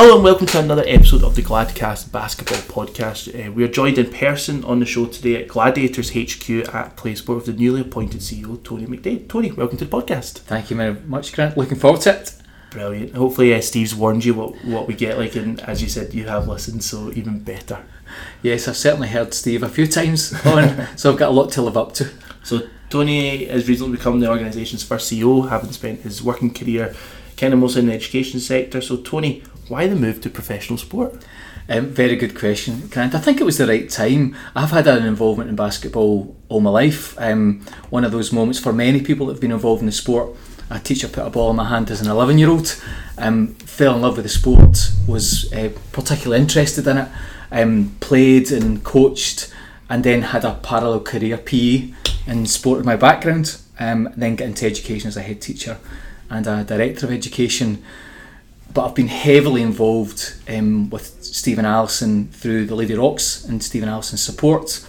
Hello and welcome to another episode of the Gladcast Basketball Podcast. Uh, we are joined in person on the show today at Gladiators HQ at PlaySport with the newly appointed CEO Tony McDaid. Tony, welcome to the podcast. Thank you very much, Grant. Looking forward to it. Brilliant. Hopefully, uh, Steve's warned you what, what we get like, and as you said, you have listened, so even better. Yes, I've certainly heard Steve a few times on, so I've got a lot to live up to. So, Tony has recently become the organisation's first CEO, having spent his working career kind of mostly in the education sector. So, Tony, why the move to professional sport? Um, very good question, Grant. I think it was the right time. I've had an involvement in basketball all my life. Um, one of those moments for many people that have been involved in the sport. A teacher put a ball in my hand as an 11 year old, um, fell in love with the sport, was uh, particularly interested in it, um, played and coached, and then had a parallel career PE in sport with my background, um, then got into education as a head teacher and a director of education but I've been heavily involved um, with Stephen Allison through the Lady Rocks and Stephen Allison's support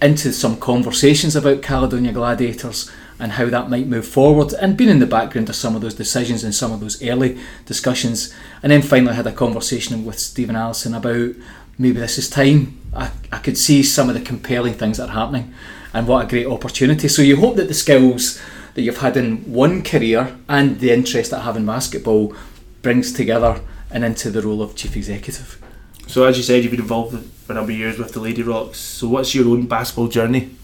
into some conversations about Caledonia Gladiators and how that might move forward and been in the background of some of those decisions and some of those early discussions. And then finally had a conversation with Stephen Allison about maybe this is time I, I could see some of the compelling things that are happening and what a great opportunity. So you hope that the skills that you've had in one career and the interest that I have in basketball brings together and into the role of chief executive. So, as you said, you've been involved for a number of years with the Lady Rocks. So, what's your own basketball journey?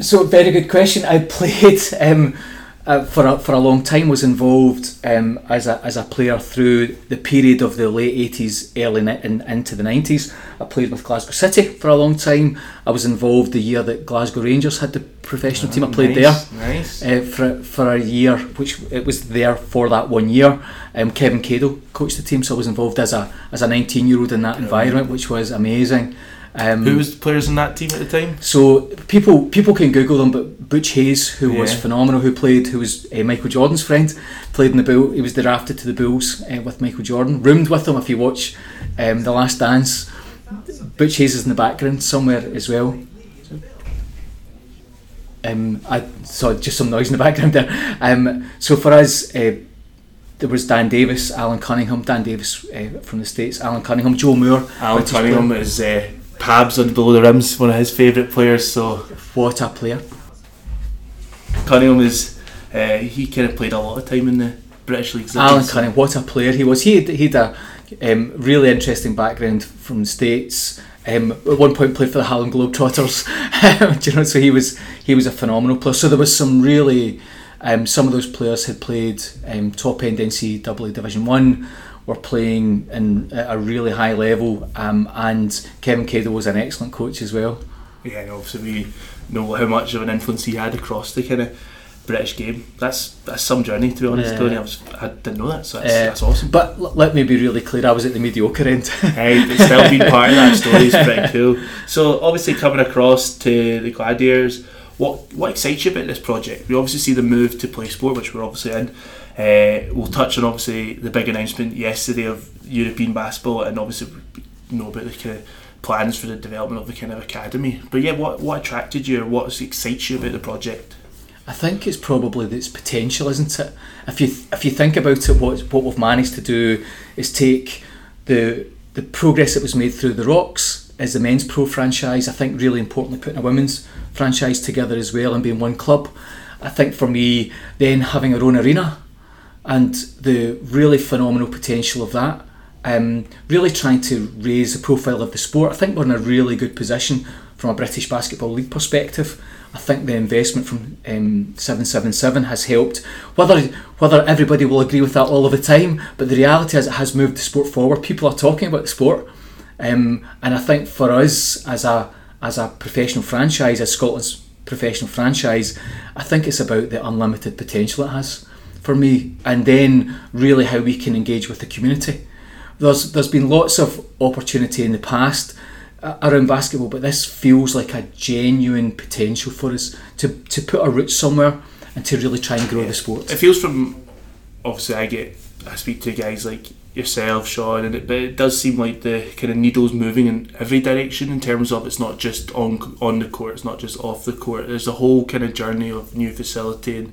So, very good question. I played um, uh, for a, for a long time. Was involved um, as a as a player through the period of the late eighties, early ni- in, into the nineties. I played with Glasgow City for a long time. I was involved the year that Glasgow Rangers had the professional team. I played nice, there Nice. uh, for for a year, which it was there for that one year. Um, Kevin Cadle coached the team, so I was involved as a as a 19 year old in that environment, which was amazing. Um, Who was the players in that team at the time? so people people can Google them, but Butch Hayes, who was phenomenal, who played, who was uh, Michael Jordan's friend, played in the Bull. He was drafted to the Bulls uh, with Michael Jordan. Roomed with him. If you watch um, the Last Dance, Butch Hayes is in the background somewhere as well. Um, I saw just some noise in the background there. Um, so for us. Uh, there was Dan Davis, Alan Cunningham, Dan Davis uh, from the States, Alan Cunningham, Joe Moore. Alan player. Cunningham is uh, Pabs on below the rims, one of his favourite players. So What a player. Cunningham is uh, he kind of played a lot of time in the British leagues. Alan Cunningham, what a player he was. He had, he had a um, really interesting background from the States. Um, at one point played for the Harlem Globetrotters. Do you know, so he was he was a phenomenal player. So there was some really um, some of those players had played um, top end NCAA Division One, were playing in at a really high level, um, and Kevin Cadle was an excellent coach as well. Yeah, and obviously we know how much of an influence he had across the kind of British game. That's that's some journey to be honest, Yeah. Tony. I, was, I didn't know that, so that's, Uh, that's awesome. But l- let me be really clear, I was at the mediocre end. hey, but still being part of that story is pretty cool. So obviously coming across to the Gladiators, what what excites you about this project? We obviously see the move to PlaySport, which we're obviously in. Uh, we'll touch on obviously the big announcement yesterday of European basketball, and obviously we know about the kind of plans for the development of the kind of academy. But yeah, what what attracted you, or what excites you about the project? I think it's probably its potential, isn't it? If you if you think about it, what what we've managed to do is take the the progress that was made through the Rocks as the men's pro franchise. I think really importantly putting a women's franchise together as well and being one club. I think for me, then having our own arena and the really phenomenal potential of that. Um, really trying to raise the profile of the sport. I think we're in a really good position from a British Basketball League perspective. I think the investment from um, 777 has helped. Whether whether everybody will agree with that all of the time, but the reality is it has moved the sport forward. People are talking about the sport, um, and I think for us as a as a professional franchise, as Scotland's professional franchise, I think it's about the unlimited potential it has for me, and then really how we can engage with the community. There's there's been lots of opportunity in the past uh, around basketball, but this feels like a genuine potential for us to, to put our roots somewhere and to really try and grow the sport. It feels from obviously I get I speak to guys like yourself, Sean, and it, but it does seem like the kind of needle's moving in every direction in terms of it's not just on on the court, it's not just off the court. There's a whole kind of journey of new facility and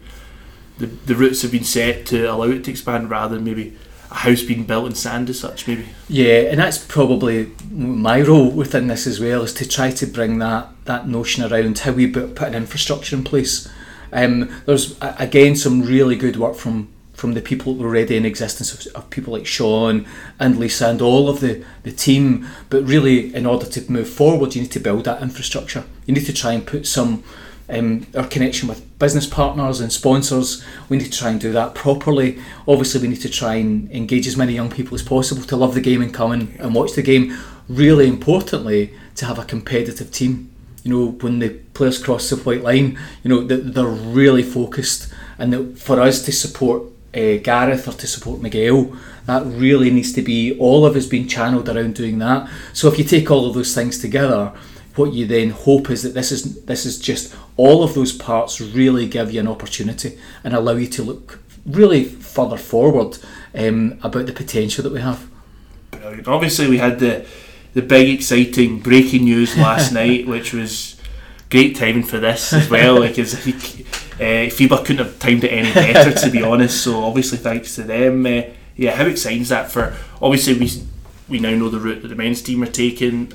the the routes have been set to allow it to expand rather than maybe a house being built in sand as such, maybe. Yeah, and that's probably my role within this as well is to try to bring that that notion around how we put an infrastructure in place. Um, there's again some really good work from from the people already in existence of, of, people like Sean and Lisa and all of the, the team. But really, in order to move forward, you need to build that infrastructure. You need to try and put some um, our connection with business partners and sponsors. We need to try and do that properly. Obviously, we need to try and engage as many young people as possible to love the game and come and, and watch the game. Really importantly, to have a competitive team. You know, when the players cross the white line, you know, they're really focused. And for us to support uh, Gareth or to support Miguel, that really needs to be all of us being channeled around doing that. So if you take all of those things together, what you then hope is that this is this is just all of those parts really give you an opportunity and allow you to look really further forward um, about the potential that we have. Brilliant. Obviously, we had the the big exciting breaking news last night, which was great timing for this as well. Like as uh, FIBA couldn't have timed it any better, to be honest. So obviously, thanks to them. Uh, yeah, how exciting is that for? Obviously, we we now know the route that the men's team are taking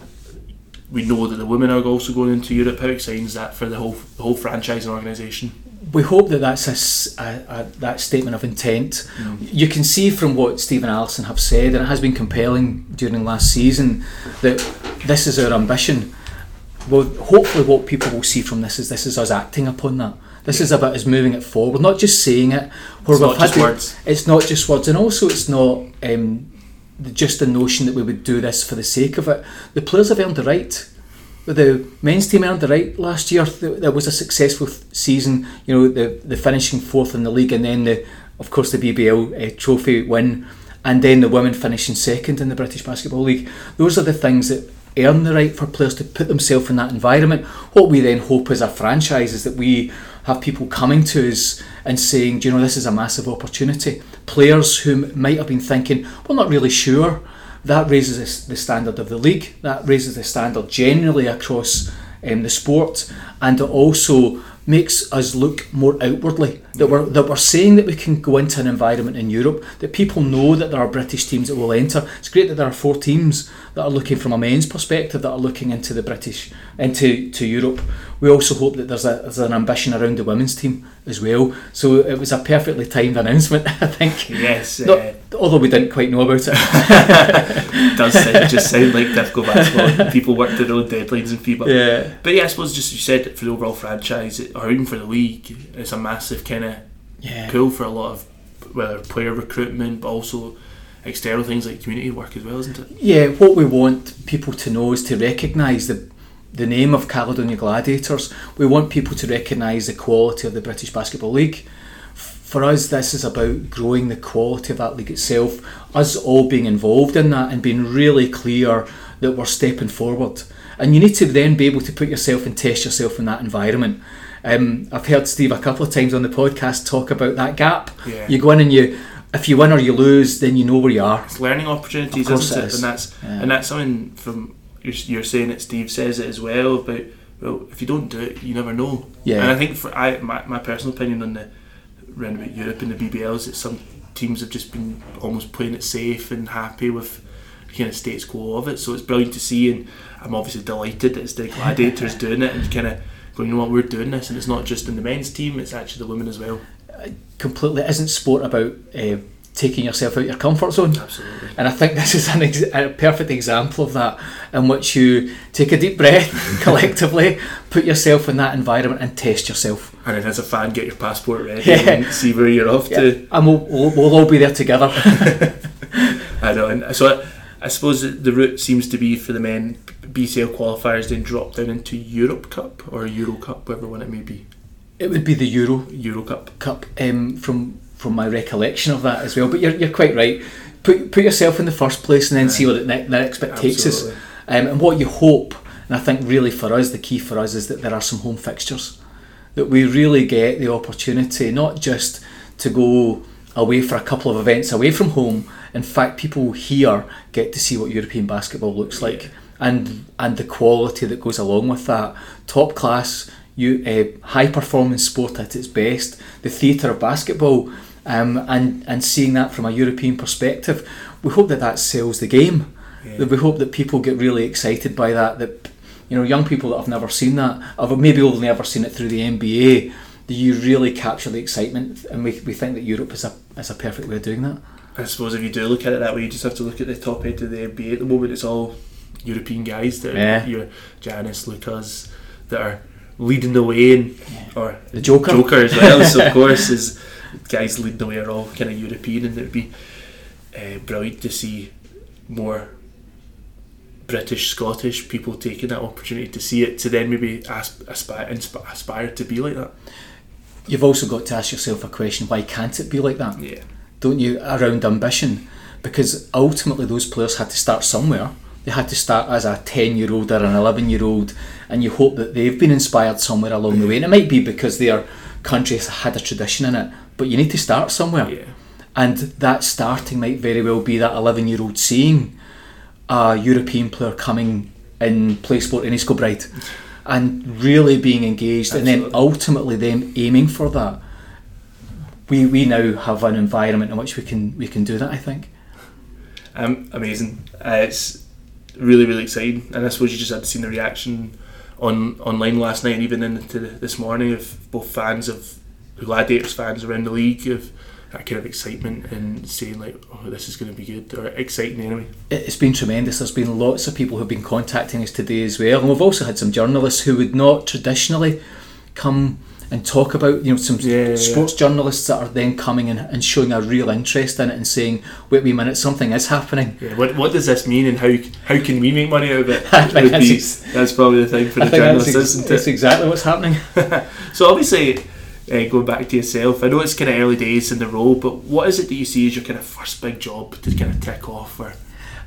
we know that the women are also going into Europe. How exciting is that for the whole the whole franchise and organisation? We hope that that's a, a, a, that statement of intent. Mm. You can see from what Stephen Allison have said, and it has been compelling during last season, that this is our ambition. Well, hopefully, what people will see from this is this is us acting upon that. This is about us moving it forward, not just saying it. It's not just words. It's not just words, and also it's not um, just the notion that we would do this for the sake of it. The players have earned the right. The men's team earned the right last year. There was a successful season. You know, the the finishing fourth in the league, and then the, of course, the BBL uh, trophy win, and then the women finishing second in the British Basketball League. Those are the things that earn the right for players to put themselves in that environment. What we then hope as a franchise is that we have people coming to us and saying, do you know, this is a massive opportunity. Players who might have been thinking, well, not really sure. That raises the standard of the league. That raises the standard generally across um, the sport, and it also makes us look more outwardly. That we're that we're saying that we can go into an environment in Europe that people know that there are British teams that will enter. It's great that there are four teams that are looking from a men's perspective that are looking into the British into to Europe. We also hope that there's a there's an ambition around the women's team as well. So it was a perfectly timed announcement, I think. Yes. Not, uh, although we didn't quite know about it. it does sound, just sound like difficult basketball. People work their own deadlines and people. Yeah. But yeah, I suppose just you said for the overall franchise or even for the league, it's a massive kind of yeah. pull for a lot of whether player recruitment, but also external things like community work as well, isn't it? Yeah, what we want people to know is to recognise the the name of Caledonia Gladiators. We want people to recognise the quality of the British Basketball League. For us, this is about growing the quality of that league itself, us all being involved in that and being really clear that we're stepping forward. And you need to then be able to put yourself and test yourself in that environment. Um, I've heard Steve a couple of times on the podcast talk about that gap. Yeah. You go in and you if you win or you lose, then you know where you are. It's learning opportunities, isn't it? it is. And that's yeah. and that's something from you're, you're saying that Steve says it as well about well, if you don't do it, you never know. Yeah. And I think for I my, my personal opinion on the round about Europe and the BBL is that some teams have just been almost playing it safe and happy with the kind of status quo of it. So it's brilliant to see, and I'm obviously delighted that it's the Gladiators doing it and kind of going, you know what, we're doing this, and it's not just in the men's team; it's actually the women as well completely isn't sport about uh, taking yourself out of your comfort zone. Absolutely. And I think this is an ex- a perfect example of that, in which you take a deep breath collectively, put yourself in that environment, and test yourself. And then, as a fan, get your passport ready yeah. and see where you're off yeah. to. And we'll, we'll, we'll all be there together. I know. And so I, I suppose the route seems to be for the men BCL qualifiers then drop down into Europe Cup or Euro Cup, whatever one it may be. It would be the Euro Euro Cup. Cup um, from from my recollection of that as well. But you're, you're quite right. Put put yourself in the first place and then see what the next, the next bit takes us. Um, and what you hope, and I think really for us, the key for us is that there are some home fixtures, that we really get the opportunity not just to go away for a couple of events away from home. In fact, people here get to see what European basketball looks like. And and the quality that goes along with that, top class you uh, high performance sport at its best. The theatre of basketball um, and and seeing that from a European perspective, we hope that that sells the game. Yeah. That we hope that people get really excited by that. That you know, young people that have never seen that, or maybe only ever seen it through the NBA, that you really capture the excitement, and we, we think that Europe is a is a perfect way of doing that. I suppose if you do look at it that way, you just have to look at the top end of the NBA at the moment. It's all European guys that Yeah. are your Giannis, Lucas, that are leading the way, and or The Joker. Joker as well. so of course, is guys leading the way are all kind of European, and it'd be uh, brilliant to see more British, Scottish people taking that opportunity to see it, to then maybe asp- aspire, insp- aspire to be like that. You've also got to ask yourself a question: Why can't it be like that? Yeah, don't you, around ambition? Because ultimately, those players had to start somewhere. They had to start as a 10 year old or an 11 year old, and you hope that they've been inspired somewhere along the way. And it might be because their country has had a tradition in it, but you need to start somewhere. yeah, And that starting might very well be that 11 year old seeing a European player coming in PlaySport in East Kilbride and really being engaged, and then ultimately them aiming for that. We, we now have an environment in which we can we can do that. I think. um, amazing. Uh, it's really, really exciting, and I suppose you just had seen the reaction on online last night, and even into this morning of both fans of Gladiators, fans around the league of that kind of excitement and saying like, "Oh, this is going to be good," or exciting anyway. It's been tremendous. There's been lots of people who've been contacting us today as well, and we've also had some journalists who would not traditionally come and talk about, you know, some Yeah, yeah, yeah. sports journalists that are then coming in and showing a real interest in it and saying, "Wait a minute, something is happening." Yeah, what, what does this mean, and how how can we make money out of it? I think that's be- ex- that's probably the thing for I the think that's, journalists, ex- isn't that's it? exactly what's happening. So obviously, uh, going back to yourself, I know it's kind of early days in the role, but what is it that you see as your kind of first big job to kind of tick off? Or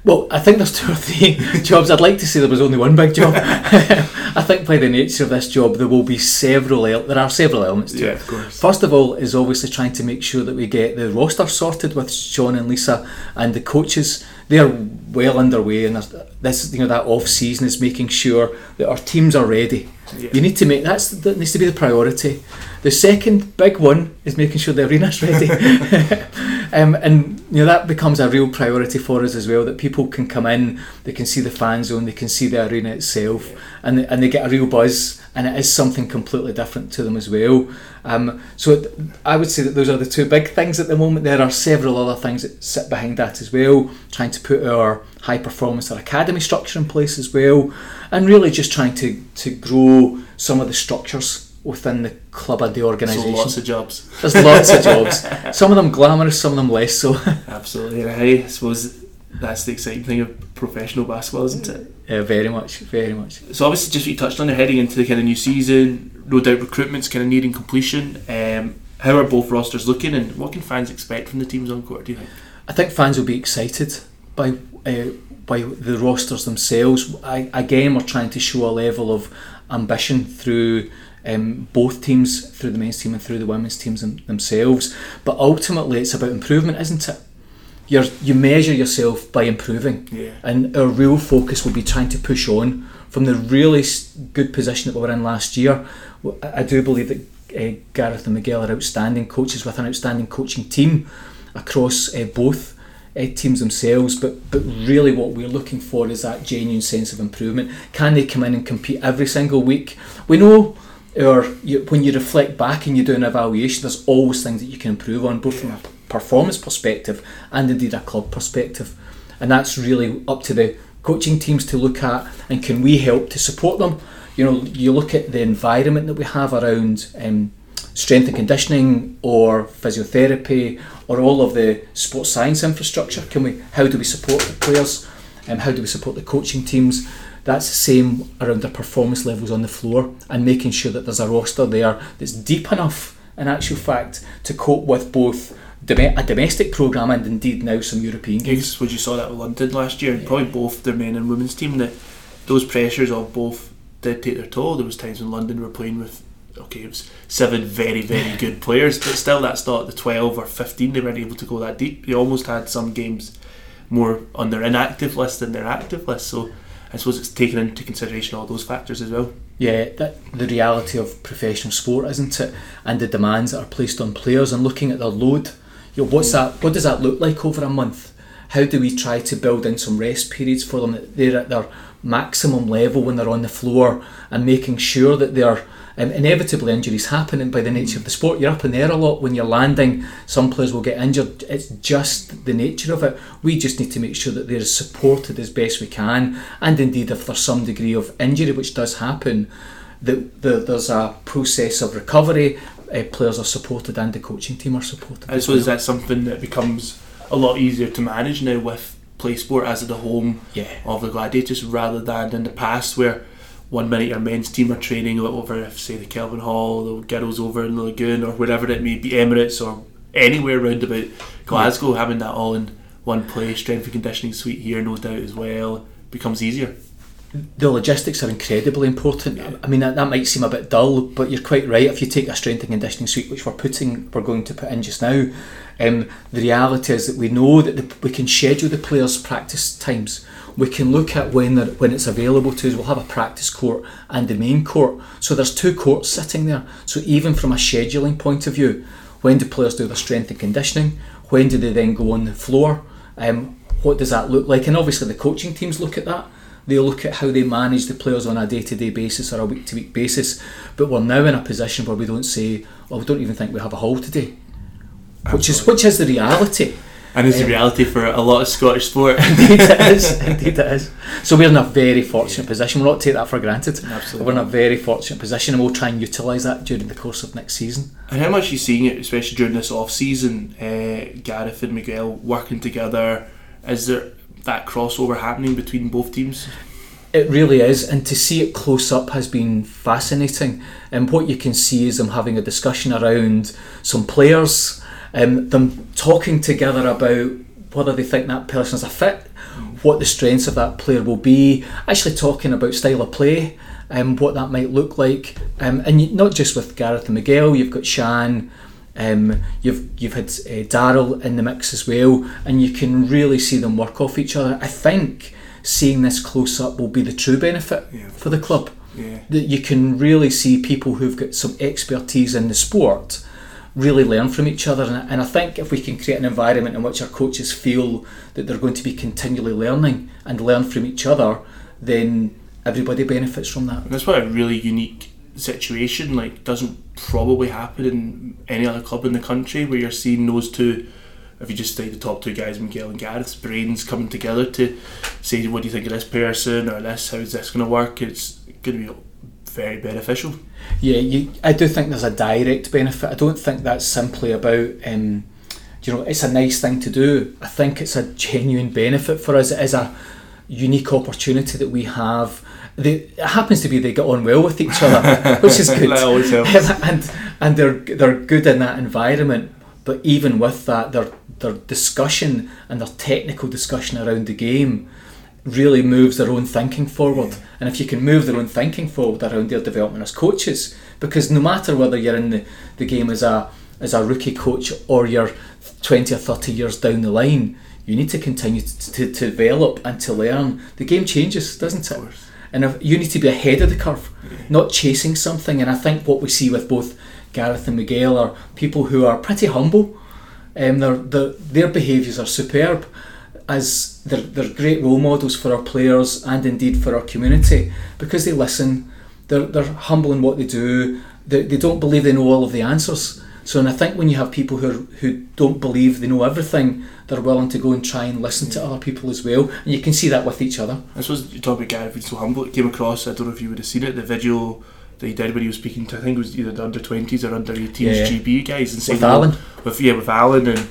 Well, I think there's two or three jobs. I'd like to say there was only one big job. I think by the nature of this job, there will be several. El- there are several elements to yeah, it. of course. First of all, is obviously trying to make sure that we get the roster sorted with Sean and Lisa and the coaches. They are well underway, and this you know that off season is making sure that our teams are ready. Yeah. You need to make that's that needs to be the priority. The second big one is making sure the arena's ready, um, and you know that becomes a real priority for us as well. That people can come in, they can see the fan zone, they can see the arena itself, and and they get a real buzz, and it is something completely different to them as well. Um, so th- I would say that those are the two big things at the moment. There are several other things that sit behind that as well. Trying to put our high performance or academy structure in place as well, and really just trying to to grow some of the structures within the club and the organisation. So lots of jobs. There's lots of jobs. Some of them glamorous, some of them less so. Absolutely. I suppose that's the exciting thing of professional basketball, isn't it? yeah, very much, very much. So obviously, just what you touched on, they're heading into the kind of new season. No doubt, recruitment's kind of nearing completion. Um, how are both rosters looking, and what can fans expect from the teams on court? Do you think? I think fans will be excited by uh, by the rosters themselves. I, again, we're trying to show a level of ambition through um, both teams, through the men's team and through the women's teams them, themselves. But ultimately, it's about improvement, isn't it? You're, you measure yourself by improving, Yeah. and our real focus will be trying to push on from the really good position that we were in last year. I do believe that uh, Gareth and Miguel are outstanding coaches with an outstanding coaching team across uh, both uh, teams themselves. But but really, what we're looking for is that genuine sense of improvement. Can they come in and compete every single week? We know. Or when you reflect back and you do an evaluation, there's always things that you can improve on, both from a performance perspective and indeed a club perspective. And that's really up to the coaching teams to look at and can we help to support them? You know, you look at the environment that we have around um, strength and conditioning or physiotherapy or all of the sports science infrastructure. Can we how do we support the players? Um, how do we support the coaching teams? That's the same around their performance levels on the floor and making sure that there's a roster there that's deep enough in actual fact to cope with both a domestic programme and indeed now some European games. which you saw that with London last year, and probably both their men and women's team. That those pressures of both did take their toll. There was times when London were playing with okay, it was seven very very good players, but still that's not the twelve or fifteen. They weren't able to go that deep. They almost had some games more on their inactive list than their active list. So I suppose it's taken into consideration all those factors as well. Yeah, that the reality of professional sport, isn't it? And the demands that are placed on players and looking at their load. You know, what's that? What does that look like over a month? How do we try to build in some rest periods for them that they're at their maximum level when they're on the floor and making sure that they're um, inevitably injuries happen and by the nature of the sport. You're up in the air a lot when you're landing. Some players will get injured. It's just the nature of it. We just need to make sure that they're supported as best we can, and indeed, if there's some degree of injury, which does happen, that the, there's a process of recovery. Uh, players are supported, and the coaching team are supported. I suppose that's something that becomes a lot easier to manage now with PlaySport as the home yeah. of the Gladiators rather than in the past where one minute your men's team are training over, say, the Kelvin Hall, the girls over in the Lagoon, or wherever it may be, Emirates, or anywhere round about Glasgow, yeah. having that all in one place, strength and conditioning suite here, no doubt as well, becomes easier. The logistics are incredibly important. Yeah. I mean, that, that might seem a bit dull, but you're quite right. If you take a strength and conditioning suite, which we're putting, we're going to put in just now, um, the reality is that we know that the, we can schedule the players' practice times we can look at when when it's available to us. We'll have a practice court and the main court. So there's two courts sitting there. So even from a scheduling point of view, when do players do their strength and conditioning? When do they then go on the floor? Um, what does that look like? And obviously the coaching teams look at that. They look at how they manage the players on a day-to-day basis or a week-to-week basis. But we're now in a position where we don't say, "Oh, we don't even think we have a hall today," Absolutely. which is which is the reality. And it's um, a reality for a lot of Scottish sport. indeed it is. Indeed it is. So we're in a very fortunate yeah. position. We'll not take that for granted. Absolutely. We're in a very fortunate position and we'll try and utilise that during the course of next season. And how much are you seeing it, especially during this off season, uh, Gareth and Miguel working together? Is there that crossover happening between both teams? It really is, and to see it close up has been fascinating. And what you can see is them having a discussion around some players um, them talking together about whether they think that person is a fit, what the strengths of that player will be, actually talking about style of play, um, what that might look like, um, and not just with Gareth and Miguel, you've got Shan. Um, you've you've had uh, Daryl in the mix as well, and you can really see them work off each other. I think seeing this close up will be the true benefit yeah, for the club. Yeah. That you can really see people who've got some expertise in the sport really learn from each other. And, and I think if we can create an environment in which our coaches feel that they're going to be continually learning and learn from each other, then everybody benefits from that. And that's why a really unique situation like doesn't probably happen in any other club in the country where you're seeing those two if you just take the top two guys, Miguel and Gareth's brains coming together to say, what do you think of this person or this? How's this going to work? It's going to be very beneficial. Yeah, you, I do think there's a direct benefit. I don't think that's simply about, um, you know, it's a nice thing to do. I think it's a genuine benefit for us. It is a unique opportunity that we have. They, it happens to be they get on well with each other, which is good. and and they're they're good in that environment. But even with that, their their discussion and their technical discussion around the game really moves their own thinking forward. And if you can move their own thinking forward around their development as coaches, because no matter whether you're in the, the game as a as a rookie coach or you're 20 or 30 years down the line, you need to continue to, to, to develop and to learn. The game changes, doesn't it? And if, you need to be ahead of the curve, yeah. not chasing something. And I think what we see with both Gareth and Miguel are people who are pretty humble. Um, their, their, their behaviours are superb as they're, they're great role models for our players and indeed for our community because they listen, they're, they're humble in what they do, they, they don't believe they know all of the answers. So, and I think when you have people who, are, who don't believe they know everything, they're willing to go and try and listen to other people as well, and you can see that with each other. I suppose you talk about Gary being so humble. It came across. I don't know if you would have seen it. The video that he did when he was speaking to, I think it was either the under twenties or under 18s yeah, GB guys, and saying with Alan, with yeah, with Alan and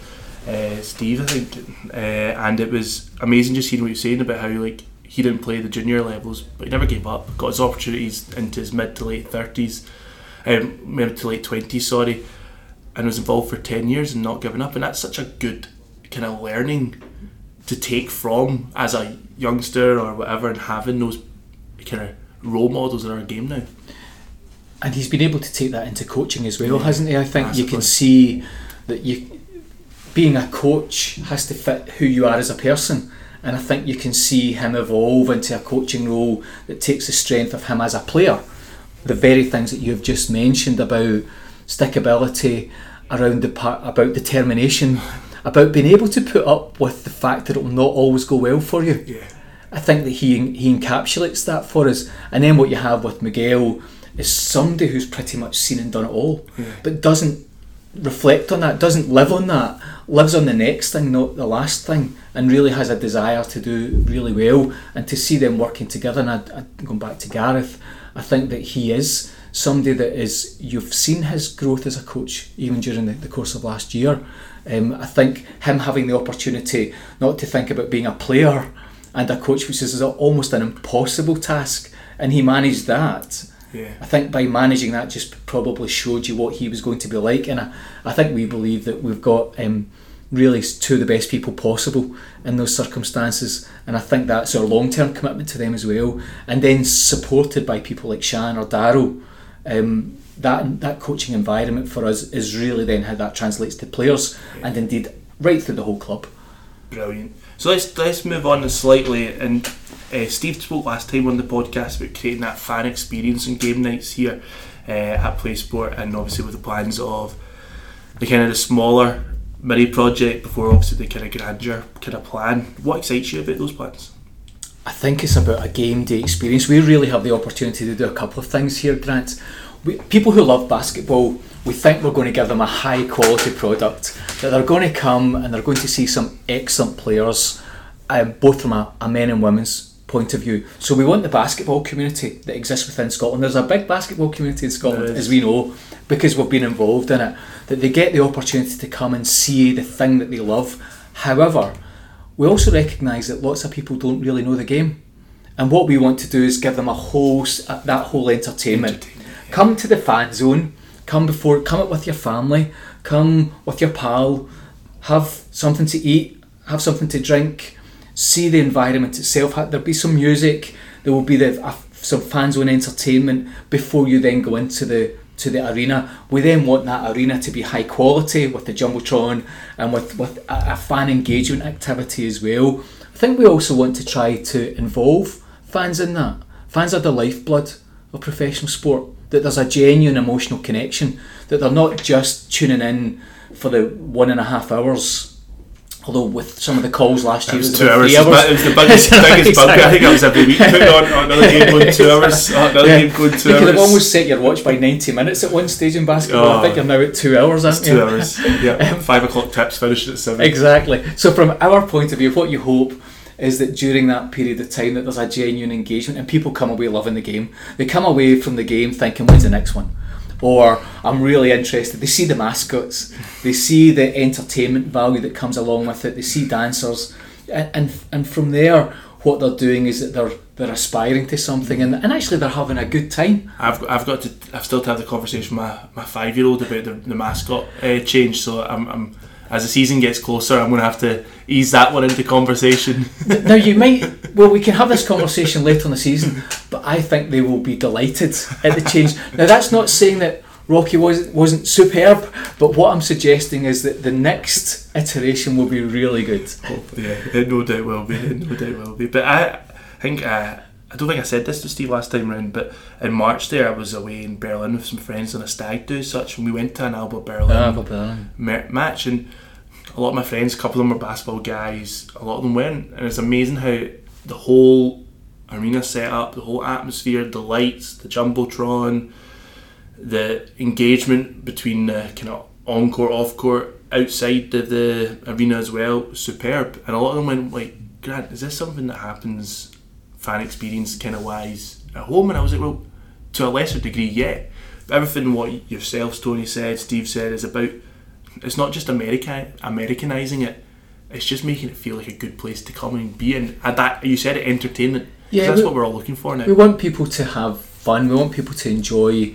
uh, Steve, I think, uh, and it was amazing just hearing what you're saying about how like he didn't play the junior levels, but he never gave up. Got his opportunities into his mid to late thirties, um, mid to late twenties, sorry, and was involved for ten years and not giving up. And that's such a good kind of learning to take from as a youngster or whatever, and having those kind of role models in our game now. And he's been able to take that into coaching as well, yeah, hasn't he? I think you can see that you being a coach has to fit who you are as a person. And I think you can see him evolve into a coaching role that takes the strength of him as a player. The very things that you've just mentioned about stickability around the part about determination, about being able to put up with the fact that it will not always go well for you. Yeah. I think that he he encapsulates that for us. And then what you have with Miguel is somebody who's pretty much seen and done it all, Yeah. but doesn't reflect on that, doesn't live on that, lives on the next thing, not the last thing, and really has a desire to do really well and to see them working together. And I, I, going back to Gareth, I think that he is somebody that is you've seen his growth as a coach even during the, the course of last year. Um, I think him having the opportunity not to think about being a player and a coach, which is almost an impossible task, and he managed that. Yeah. I think by managing that just probably showed you what he was going to be like, and I, I think we believe that we've got um, really of the best people possible in those circumstances, and I think that's our long term commitment to them as well, and then supported by people like Shan or Darrow. Um, that that coaching environment for us is really then how that translates to players, and indeed right through the whole club. Brilliant. So let's let's move on slightly. And uh, Steve spoke last time on the podcast about creating that fan experience and game nights here uh, at PlaySport, and obviously with the plans of the kind of the smaller mini project before obviously the kind of grandeur kind of plan. What excites you about those plans? I think it's about a game day experience. We really have the opportunity to do a couple of things here, Grant. We, people who love basketball, we think we're going to give them a high quality product, that they're going to come and they're going to see some excellent players, um, both from a, a men and women's point of view. So we want the basketball community that exists within Scotland. There's a big basketball community in Scotland, as we know, because we've been involved in it, that they get the opportunity to come and see the thing that they love. However, we also recognise that lots of people don't really know the game. And what we want to do is give them a whole that whole entertainment. Entertainment, Come to the fan zone. Come before. Come up with your family. Come with your pal. Have something to eat. Have something to drink. See the environment itself. There'll be some music. There will be the uh, some fan zone entertainment before you then go into the to the arena. We then want that arena to be high quality with the jumbotron and with with a, a fan engagement activity as well. I think we also want to try to involve fans in that. Fans are the lifeblood of professional sport. That there's a genuine emotional connection. That they're not just tuning in for the one and a half hours. Although with some of the calls last It year, was two about hours. three It was, the biggest, biggest bug. I think I was every week putting on oh, another game going two hours. Oh, another Yeah. game going two You could hours. have almost set your watch by 90 minutes at one stage in basketball. Oh. I think oh. you're now at two hours, aren't you? two hours. Yeah, um, five o'clock tips finished at seven. Exactly. So from our point of view, what you hope is that during that period of time that there's a genuine engagement and people come away loving the game. They come away from the game thinking, when's the next one? Or I'm really interested. They see the mascots, they see the entertainment value that comes along with it. They see dancers, and and, and from there, what they're doing is that they're they're aspiring to something, and, and actually they're having a good time. I've I've got to I've still to have the conversation with my, my five year old about the, the mascot uh, change. So I'm, I'm as the season gets closer, I'm going to have to ease that one into conversation. now you might well we can have this conversation later in the season but i think they will be delighted at the change now that's not saying that rocky wasn't wasn't superb but what i'm suggesting is that the next iteration will be really good yeah, it no doubt will be. It no doubt will be. But I think uh, I don't think I said this to Steve last time round. But in March there, I was away in Berlin with some friends on a stag do such, and we went to an Alba Berlin Ah, ma- match and a lot of my friends, a couple of them were basketball guys, a lot of them weren't, and it's amazing how the whole arena setup, the whole atmosphere, the lights, the jumbotron, the engagement between the kind of on court, off court, outside of the arena as well, superb. And a lot of them went like, "Grant, is this something that happens fan experience kind of wise at home?" And I was like, "Well, to a lesser degree, yeah." But everything what yourself, Tony said, Steve said, is about it's not just America Americanizing it. It's just making it feel like a good place to come and be in. And that you said it, entertainment. Yeah, that's we- what we're all looking for now. we want people to have fun we want people to enjoy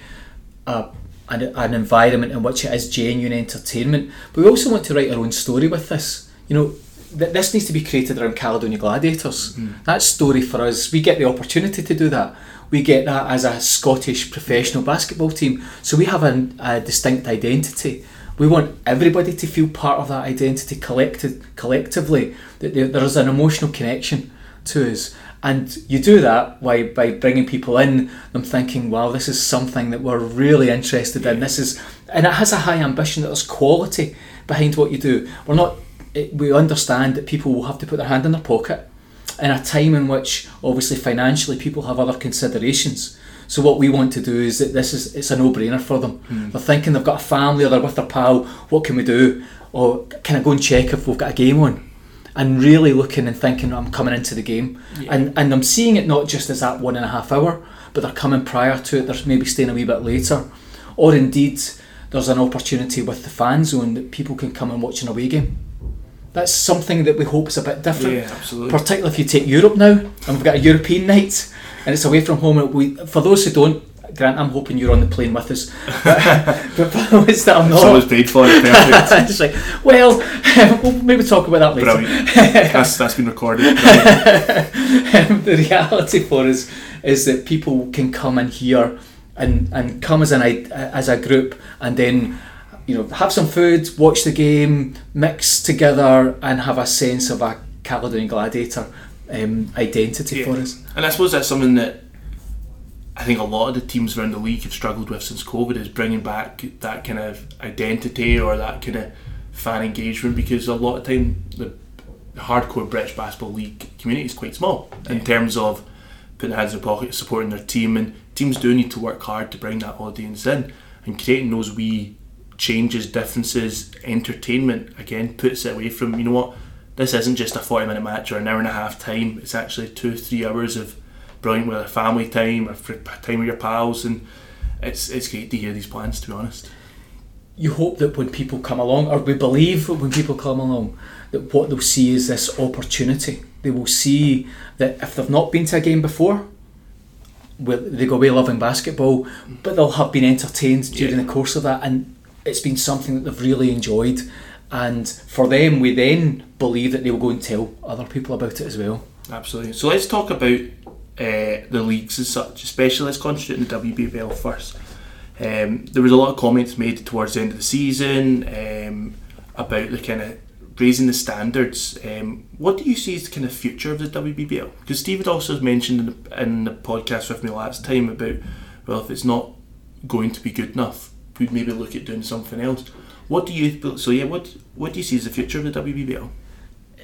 a, an, an environment in which it is genuine entertainment but we also want to write our own story with this you know th- this needs to be created around Caledonia Gladiators. Hmm. That story for us. We get the opportunity to do that. We get that as a Scottish professional basketball team. So we have a, a distinct identity. We want everybody to feel part of that identity collected collectively. That there, there is an emotional connection to us. And you do that by, by bringing people in, them thinking, wow, this is something that we're really interested in. This is, and it has a high ambition. That there's quality behind what you do. We're not, it, we understand that people will have to put their hand in their pocket in a time in which obviously financially people have other considerations. So what we want to do is that this is it's a no-brainer for them. Hmm. They're thinking they've got a family or they're with their pal. What can we do? Or can I go and check if we've got a game on? And really looking and thinking I'm coming into the game, Yeah. and and I'm seeing it not just as that one and a half hour, but they're coming prior to it. They're maybe staying a wee bit later, or indeed there's an opportunity with the fan zone that people can come and watch an away game. That's something that we hope is a bit different Yeah, absolutely. particularly if you take Europe now, and we've got a European night, and it's away from home. and We, for those who don't, Grant, I'm hoping you're on the plane with us. But, but for those that I'm It's always not, paid for it. Perfect. it's like, well, we'll maybe talk about that later. Brilliant. That's, that's been recorded. Brilliant. the reality for us is that people can come in here and, and come as an as a group and then you know have some food, watch the game, mix together, and have a sense of a Caledonian Gladiator um, identity Yeah. for us. And I suppose that's something that I think a lot of the teams around the league have struggled with since COVID is bringing back that kind of identity or that kind of fan engagement because a lot of time the hardcore British basketball league community is quite small in terms of putting their hands in their pocket, supporting their team, and teams do need to work hard to bring that audience in and creating those wee changes, differences, entertainment again puts it away from you know what this isn't just a 40 minute match or an hour and a half time it's actually two three hours of brilliant with a family time or time with your pals and it's it's great to hear these plans to be honest you hope that when people come along, or we believe that when people come along, that what they'll see is this opportunity. They will see that if they've not been to a game before, well, they go away loving basketball, but they'll have been entertained during Yeah. the course of that, and it's been something that they've really enjoyed. And for them, we then believe that they will go and tell other people about it as well. absolutely so let's talk about uh, the leagues as such especially let's concentrate on the WBBL first um, there was a lot of comments made towards the end of the season um, about the kind of raising the standards. Um, what do you see as the kind of future of the WBBL? Because Steve had also mentioned in the, in the podcast with me last time about well, if it's not going to be good enough, we'd maybe look at doing something else. What do you so yeah? What what do you see as the future of the WBBL?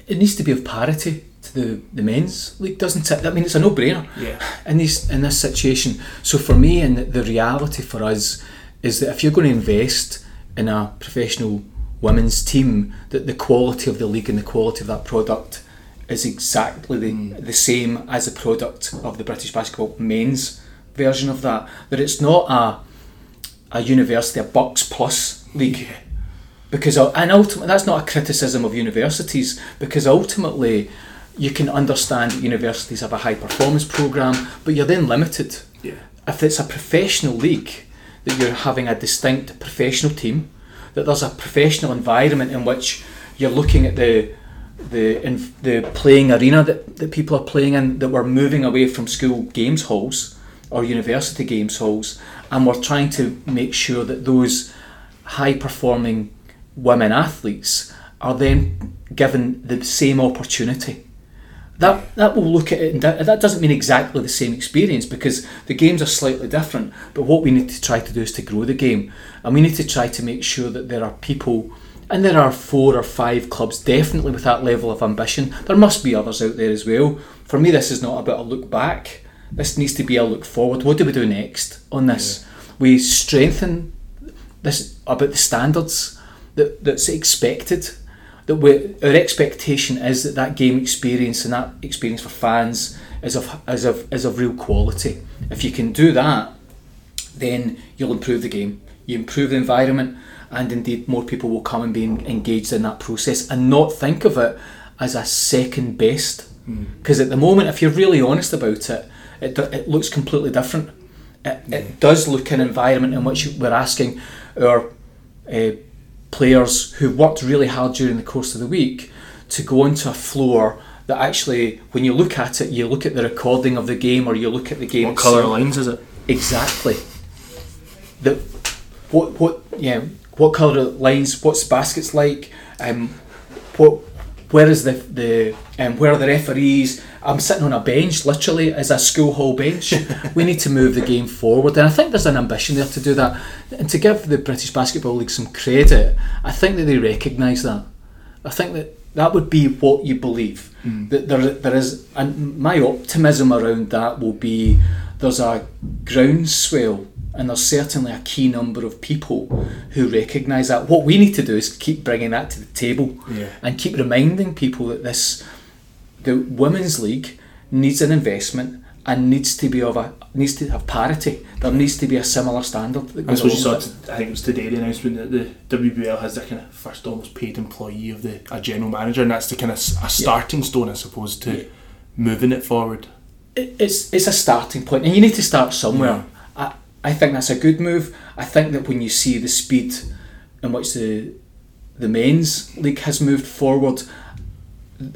It needs to be of parity to the, the men's league, doesn't it? I mean, it's a no brainer. Yeah, in this in this situation. So for me, and the, reality for us is that if you're going to invest in a professional women's team, that the quality of the league and the quality of that product is exactly the, mm. the same as the product of the British basketball men's version of that. That it's not a a university a BUCS plus league. Yeah, because and ultimately that's not a criticism of universities because ultimately you can understand that universities have a high performance program but you're then limited. Yeah, if it's a professional league that you're having a distinct professional team that there's a professional environment in which you're looking at the the in, the playing arena that, that people are playing in that we're moving away from school games halls or university games halls and we're trying to make sure that those high performing women athletes are then given the same opportunity. That that will look at it and that, that doesn't mean exactly the same experience because the games are slightly different but what we need to try to do is to grow the game. And we need to try to make sure that there are people and there are four or five clubs definitely with that level of ambition. There must be others out there as well. For me this is not about a look back this needs to be a look forward what do we do next on this we strengthen this about the standards that, that's expected that we, our expectation is that that game experience and that experience for fans is of is of is of real quality. If you can do that, then you'll improve the game. You improve the environment, and indeed more people will come and be engaged in that process and not think of it as a second best. Because at the moment, if you're really honest about it, it, it looks completely different. It, it does look an environment in which we're asking our uh, players who worked really hard during the course of the week to go onto a floor that actually, when you look at it, you look at the recording of the game or you look at the game. what colour lines is it? Exactly. The what what yeah what colour lines? What's baskets like? Um, what where is the the um, where are the referees? I'm sitting on a bench, literally as a school hall bench. we need to move the game forward, and I think there's an ambition there to do that. And to give the British Basketball League some credit, I think that they recognise that. I think that that would be what you believe. Mm. That there there is, and my optimism around that will be there's a groundswell and there's certainly a key number of people who recognise that. What we need to do is keep bringing that to the table Yeah. and keep reminding people that this, the women's league needs an investment and needs to be of a needs to have parity. There needs to be a similar standard. That I suppose you saw, with it. t- I think it was today the announcement that the WBL has the kind of first almost paid employee of the a general manager, and that's the kind of a starting stone, I suppose, to Yeah. moving it forward. It- it's it's a starting point, and you need to start somewhere. I I think that's a good move. I think that when you see the speed in which the the men's league has moved forward,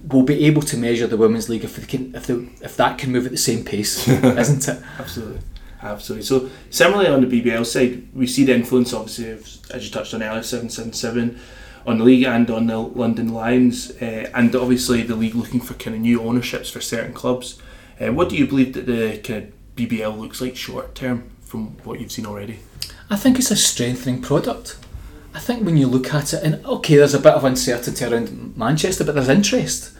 we'll be able to measure the women's league if they can if the if that can move at the same pace, isn't it? Absolutely. Absolutely. So similarly on the BBL side, we see the influence obviously of, as you touched on earlier, seven seven seven on the league and on the London Lions, uh, and obviously the league looking for kind of new ownerships for certain clubs. Uh, what do you believe that the kind of BBL looks like short term from what you've seen already? I think it's a strengthening product. I think when you look at it, and okay, there's a bit of uncertainty around Manchester, but there's interest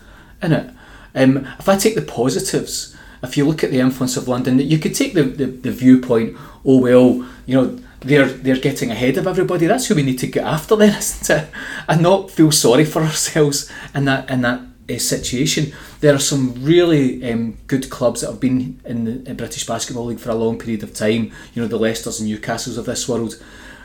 in it. Um, if I take the positives, if you look at the influence of London, you could take the, the, the viewpoint, oh well, you know, they're they're getting ahead of everybody. That's who we need to get after then, isn't it? And not feel sorry for ourselves in that in that uh, situation. There are some really um, good clubs that have been in the in British Basketball League for a long period of time. You know, the Leicesters and Newcastles of this world.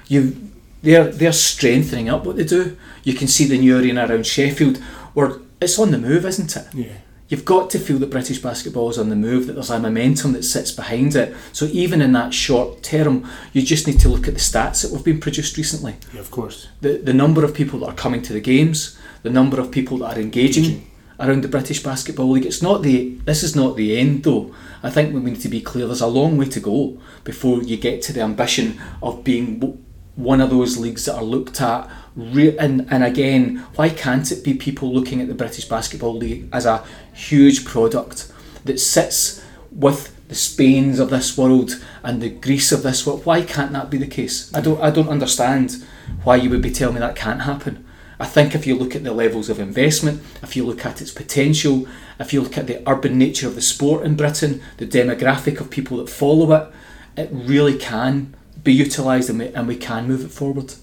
You, they're they're strengthening up what they do. You can see the new arena around Sheffield, where it's on the move, isn't it? Yeah. You've got to feel that British basketball is on the move, that there's a momentum that sits behind it. So even in that short term, you just need to look at the stats that have been produced recently. Yeah, of course. The the number of people that are coming to the games, the number of people that are engaging Engaging. Around the British Basketball League. It's not the this is not the end though. I think we need to be clear. There's a long way to go before you get to the ambition of being one of those leagues that are looked at. And and again, why can't it be people looking at the British Basketball League as a huge product that sits with the Spains of this world and the Greece of this world? Why can't that be the case? I don't I don't understand why you would be telling me that can't happen. I think if you look at the levels of investment, if you look at its potential, if you look at the urban nature of the sport in Britain, the demographic of people that follow it, it really can be utilised and we, and we can move it forward.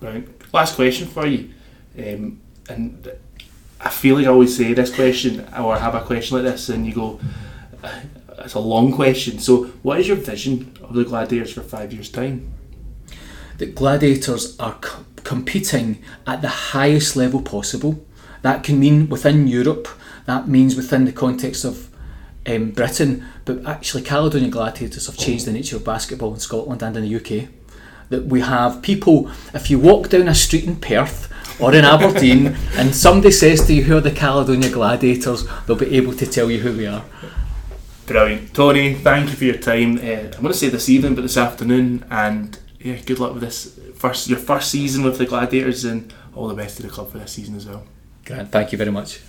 Right. Last question for you. Um, and I feel like I always say this question or have a question like this, and you go, "Uh, it's a long question. So, what is your vision of the Gladiators for five years' time? That gladiators are c- competing at the highest level possible. That can mean within Europe, that means within the context of um, Britain, but actually, Caledonian Gladiators have changed the nature of basketball in Scotland and in the UK. That we have people, if you walk down a street in Perth or in Aberdeen and somebody says to you, Who are the Caledonia Gladiators? they'll be able to tell you who we are. Brilliant. Tony, thank you for your time. Uh, I'm going to say this evening, but this afternoon, and yeah, good luck with this first your first season with the Gladiators, and all the best to the club for this season as well. Grant, thank you very much.